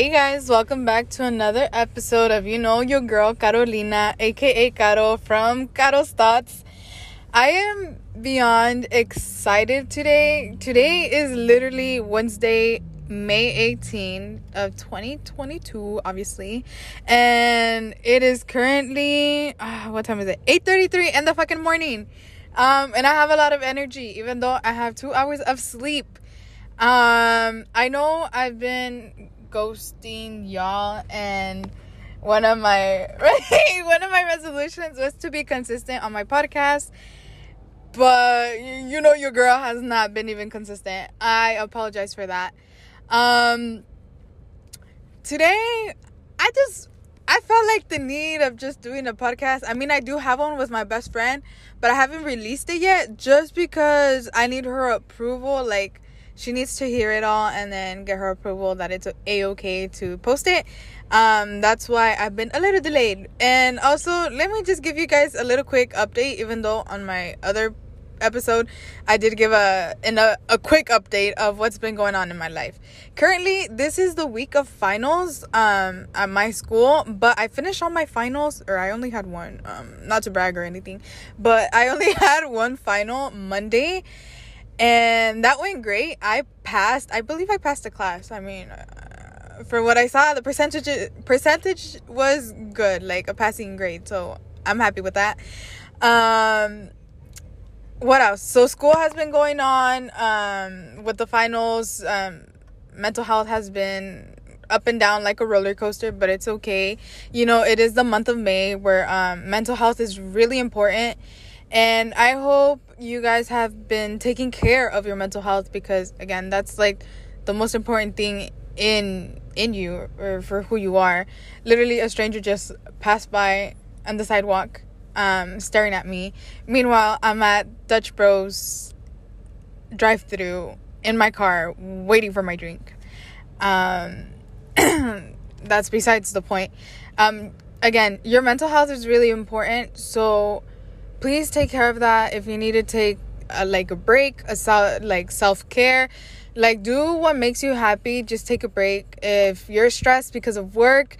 Hey guys, welcome back to another episode of You Know Your Girl Carolina, aka Caro from Caro's Thoughts. I am beyond excited today. Today is literally Wednesday, May 18 of 2022, obviously. And it is currently uh, what time is it? 8:33 in the fucking morning. Um and I have a lot of energy even though I have 2 hours of sleep. Um I know I've been ghosting y'all and one of my one of my resolutions was to be consistent on my podcast but you know your girl has not been even consistent. I apologize for that. Um today i just i felt like the need of just doing a podcast. I mean i do have one with my best friend but i haven't released it yet just because i need her approval like she needs to hear it all and then get her approval that it's a okay to post it. Um that's why i've been a little delayed. And also let me just give you guys a little quick update. Even though on my other episode i did give a in a, a quick update of what's been going on in my life. Currently this is the week of finals um at my school but i finished all my finals or i only had one um not to brag or anything but i only had one final monday and that went great. I passed. I believe I passed the class. I mean, uh, for what I saw, the percentage percentage was good, like a passing grade. So I'm happy with that. Um, what else? So school has been going on. Um, with the finals, um, mental health has been up and down like a roller coaster, but it's okay. You know, it is the month of May where um, mental health is really important and I hope you guys have been taking care of your mental health because again, that's like the most important thing in in you or for who you are. Literally a stranger just passed by on the sidewalk um staring at me. Meanwhile, I'm at Dutch Bros drive-through in my car waiting for my drink. Um that's besides the point. Um again, your mental health is really important, so please take care of that. If you need to take a, like a break a self like self-care like do what makes you happy. Just take a break. If you're stressed because of work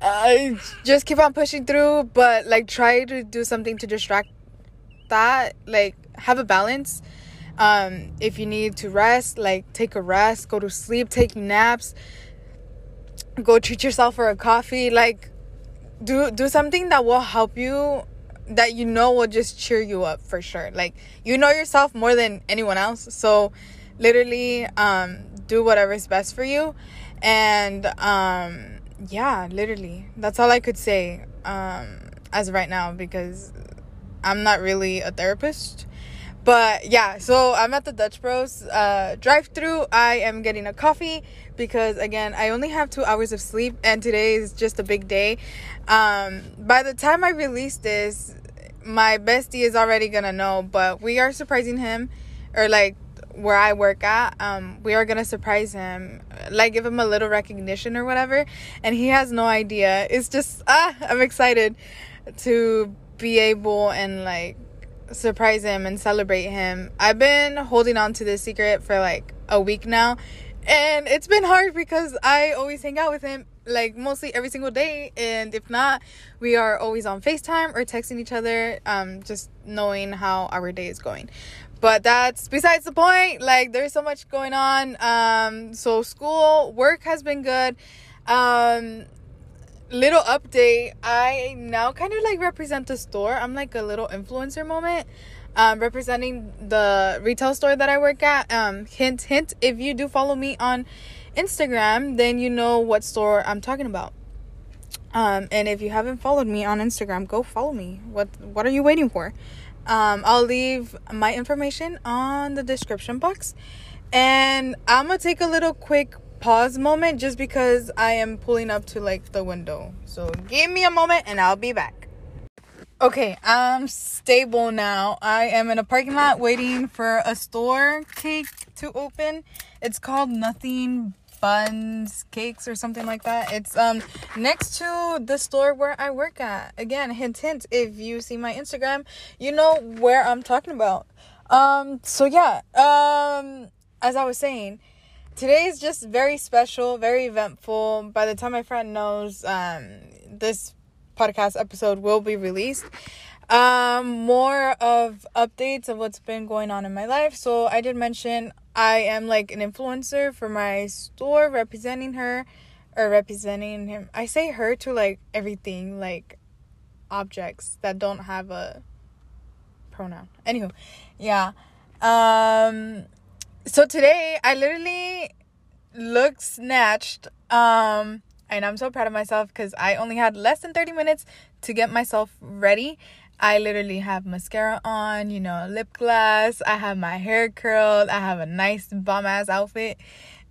uh, just keep on pushing through but like try to do something to distract that. Like have a balance. Um if you need to rest like take a rest go to sleep take naps go treat yourself for a coffee like do do something that will help you that you know will just cheer you up for sure. Like you know yourself more than anyone else. So literally um do whatever's best for you. And um yeah, literally. That's all I could say um as right now because I'm not really a therapist. But yeah, so I'm at the Dutch Bros uh, drive through. I am getting a coffee because again, I only have two hours of sleep, and today is just a big day. Um, by the time I release this, my bestie is already gonna know, but we are surprising him, or like where I work at, um, we are gonna surprise him, like give him a little recognition or whatever, and he has no idea. It's just ah, I'm excited to be able and like surprise him and celebrate him. I've been holding on to this secret for like a week now, and it's been hard because I always hang out with him like mostly every single day and if not we are always on facetime or texting each other um just knowing how our day is going but that's besides the point like there's so much going on um so school work has been good um little update. I now kind of like represent the store. I'm like a little influencer moment. Um, representing the retail store that i work at. Um, hint hint if you do follow me on instagram then you know what store i'm talking about. Um, and if you haven't followed me on instagram go follow me. What what are you waiting for? Um, i'll leave my information on the description box. And i'm gonna take a little quick pause moment just because I am pulling up to like the window. So give me a moment and I'll be back. Okay, I'm stable now. I am in a parking lot waiting for a store cake to open. It's called Nothing Bundt Cakes or something like that. It's um next to the store where I work at. Again, hint hint if you see my Instagram, you know where I'm talking about. Um so yeah, um as I was saying, today is just very special, very eventful. By the time my friend knows, um, this podcast episode will be released. Um, more of updates of what's been going on in my life. So I did mention I am like an influencer for my store, representing her or representing him. I say her to like everything, like objects that don't have a pronoun. Anywho, yeah. Um so today I literally looked snatched. Um and I'm so proud of myself because I only had less than 30 minutes to get myself ready. I literally have mascara on, you know, lip gloss. I have my hair curled. I have a nice bomb ass outfit.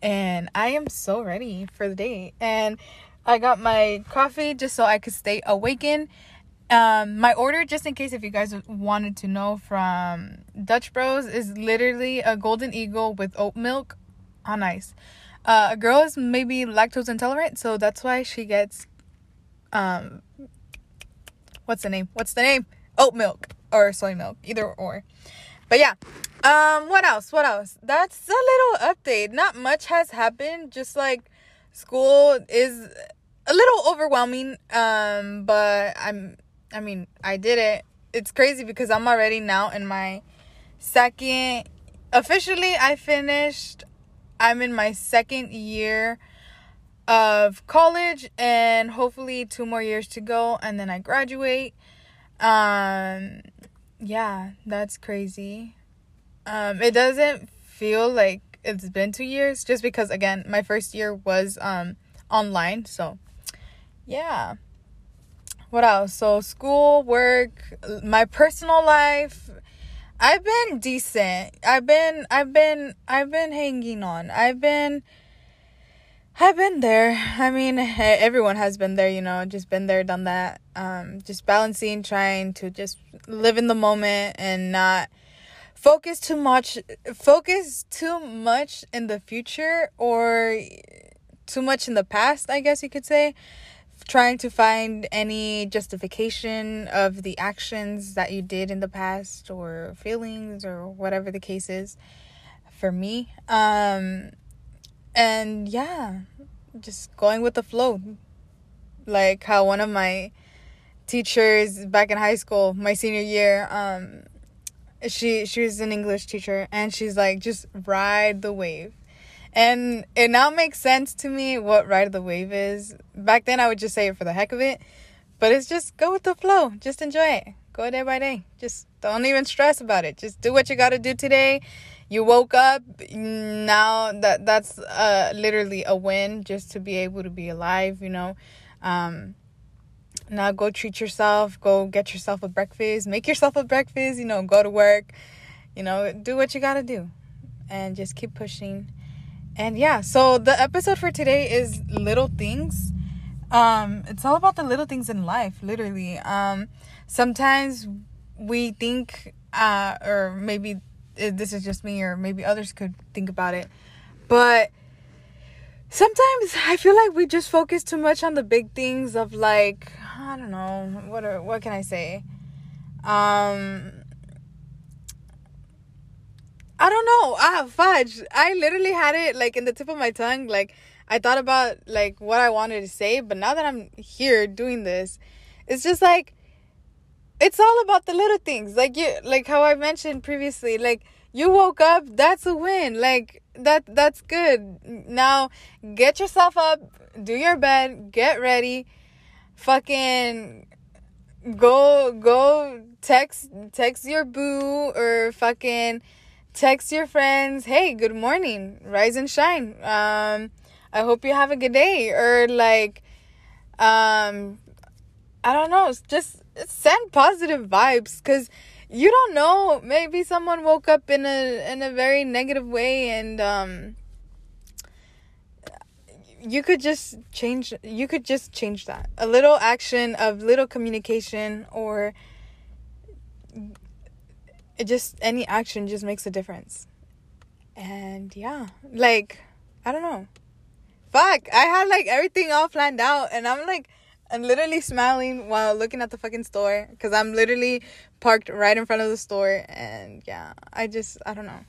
And I am so ready for the day. And I got my coffee just so I could stay awakened. Um, my order, just in case if you guys wanted to know from Dutch Bros, is literally a golden eagle with oat milk on ice. Uh, a girl is maybe lactose intolerant, so that's why she gets um what's the name? What's the name? Oat milk or soy milk, either or. But yeah. Um what else? What else? That's a little update. Not much has happened, just like school is a little overwhelming um but I'm I mean, I did it. It's crazy because I'm already now in my second officially I finished I'm in my second year of college and hopefully two more years to go and then I graduate. Um yeah, that's crazy. Um it doesn't feel like it's been 2 years just because again, my first year was um online, so yeah. What else? So school, work, my personal life, I've been decent. I've been I've been I've been hanging on. I've been I've been there. I mean, everyone has been there, you know, just been there, done that. Um, just balancing, trying to just live in the moment and not focus too much, focus too much in the future or too much in the past, I guess you could say. Trying to find any justification of the actions that you did in the past or feelings or whatever the case is for me. Um, and yeah, just going with the flow. Like how one of my teachers back in high school, my senior year, um, she she was an English teacher, and she's like, just ride the wave. And it now makes sense to me what ride the wave is. Back then, I would just say it for the heck of it, but it's just go with the flow. Just enjoy it. Go day by day. Just don't even stress about it. Just do what you got to do today you woke up now that that's uh literally a win just to be able to be alive you know um now go treat yourself go get yourself a breakfast make yourself a breakfast you know go to work you know do what you gotta do and just keep pushing and yeah so the episode for today is little things. Um it's all about the little things in life literally. Um sometimes we think uh or maybe this is just me or maybe others could think about it. But sometimes i feel like we just focus too much on the big things of like i don't know what are, what can i say? Um i don't know. Ah fudge. I literally had it like in the tip of my tongue. Like i thought about like what i wanted to say but now that i'm here doing this it's just like it's all about the little things. Like you like how i mentioned previously like you woke up that's a win. Like that that's good. Now get yourself up do your bed get ready fucking go go text text your boo or fucking text your friends hey good morning rise and shine. Um i hope you have a good day. Or like um i don't know just send positive vibes because you don't know maybe someone woke up in a in a very negative way and um you could just change you could just change that. A little action of little communication or it just any action just makes a difference and yeah like i don't know fuck i had like everything all planned out and i'm like I'm literally smiling while looking at the fucking store because I'm literally parked right in front of the store. And yeah, I just, I don't know.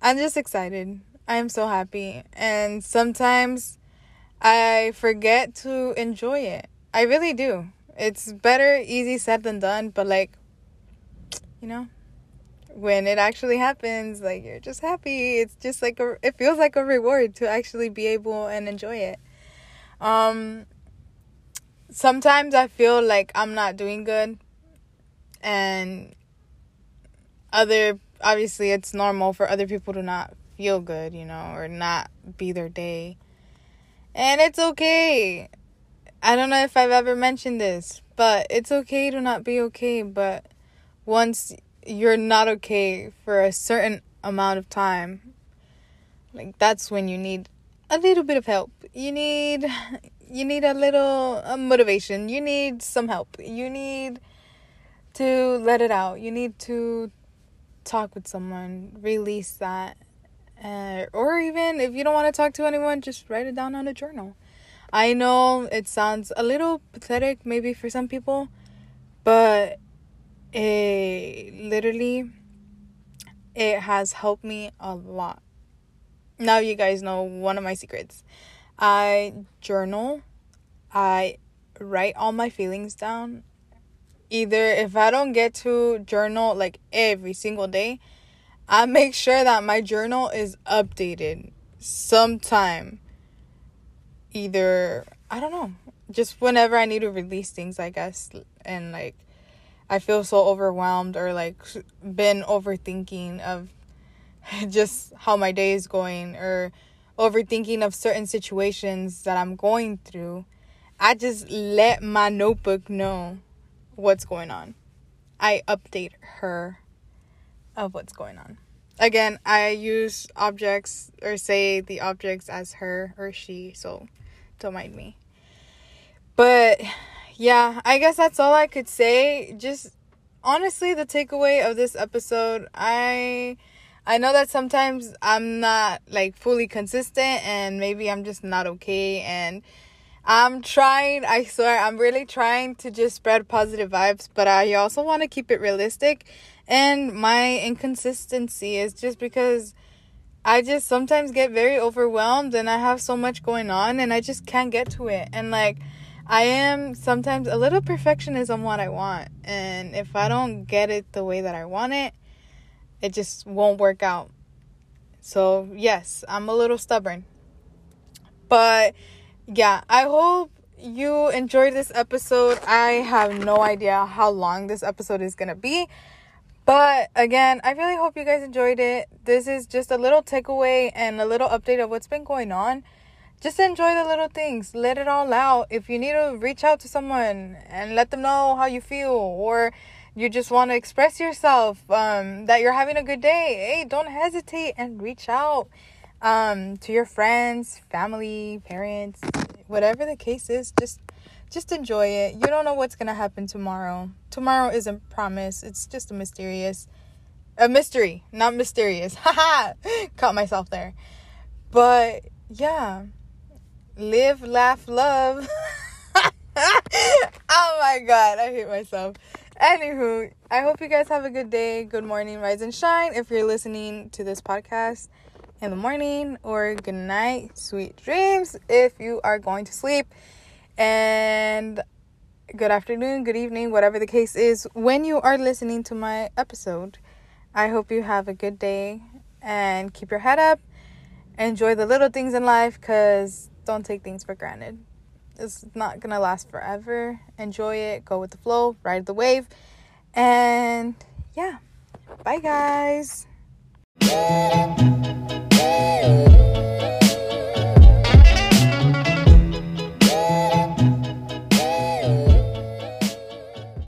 I'm just excited. I am so happy. And sometimes I forget to enjoy it. I really do. It's better easy said than done, but like, you know, when it actually happens, like you're just happy. It's just like a, it feels like a reward to actually be able and enjoy it. Um, sometimes I feel like I'm not doing good, and other obviously it's normal for other people to not feel good, you know, or not be their day. And it's okay. I don't know if I've ever mentioned this, but it's okay to not be okay. But once you're not okay for a certain amount of time, like that's when you need a little bit of help. You need you need a little uh, motivation. You need some help. You need to let it out. You need to talk with someone, release that. Uh, or even if you don't want to talk to anyone, just write it down on a journal. I know it sounds a little pathetic maybe for some people, but it literally it has helped me a lot. Now you guys know one of my secrets. I journal. I write all my feelings down. Either if I don't get to journal like every single day, I make sure that my journal is updated sometime. Either, I don't know, just whenever I need to release things, I guess. And like, I feel so overwhelmed or like been overthinking of just how my day is going or overthinking of certain situations that I'm going through, I just let my notebook know what's going on. I update her of what's going on. Again, I use objects or say the objects as her or she, so don't mind me. But yeah, I guess that's all I could say. Just honestly, the takeaway of this episode, I I know that sometimes I'm not like fully consistent and maybe I'm just not okay and I'm trying, I swear, I'm really trying to just spread positive vibes, but I also want to keep it realistic. And my inconsistency is just because I just sometimes get very overwhelmed and I have so much going on and I just can't get to it. And like, I am sometimes a little perfectionist on what I want. And if I don't get it the way that I want it, it just won't work out. So, yes, I'm a little stubborn. But yeah, I hope you enjoyed this episode. I have no idea how long this episode is going to be. But again, I really hope you guys enjoyed it. This is just a little takeaway and a little update of what's been going on. Just enjoy the little things. Let it all out. If you need to reach out to someone and let them know how you feel or you just want to express yourself um, that you're having a good day, hey, don't hesitate and reach out um, to your friends, family, parents, whatever the case is. Just just enjoy it. You don't know what's gonna happen tomorrow. Tomorrow isn't promised. It's just a mysterious, a mystery, not mysterious. Haha, caught myself there. But yeah, live, laugh, love. oh my god, I hate myself. Anywho, I hope you guys have a good day, good morning, rise and shine. If you're listening to this podcast in the morning, or good night, sweet dreams if you are going to sleep, and good afternoon, good evening, whatever the case is, when you are listening to my episode. I hope you have a good day and keep your head up. Enjoy the little things in life because don't take things for granted. It's not gonna last forever. Enjoy it, go with the flow, ride the wave, and yeah, bye guys.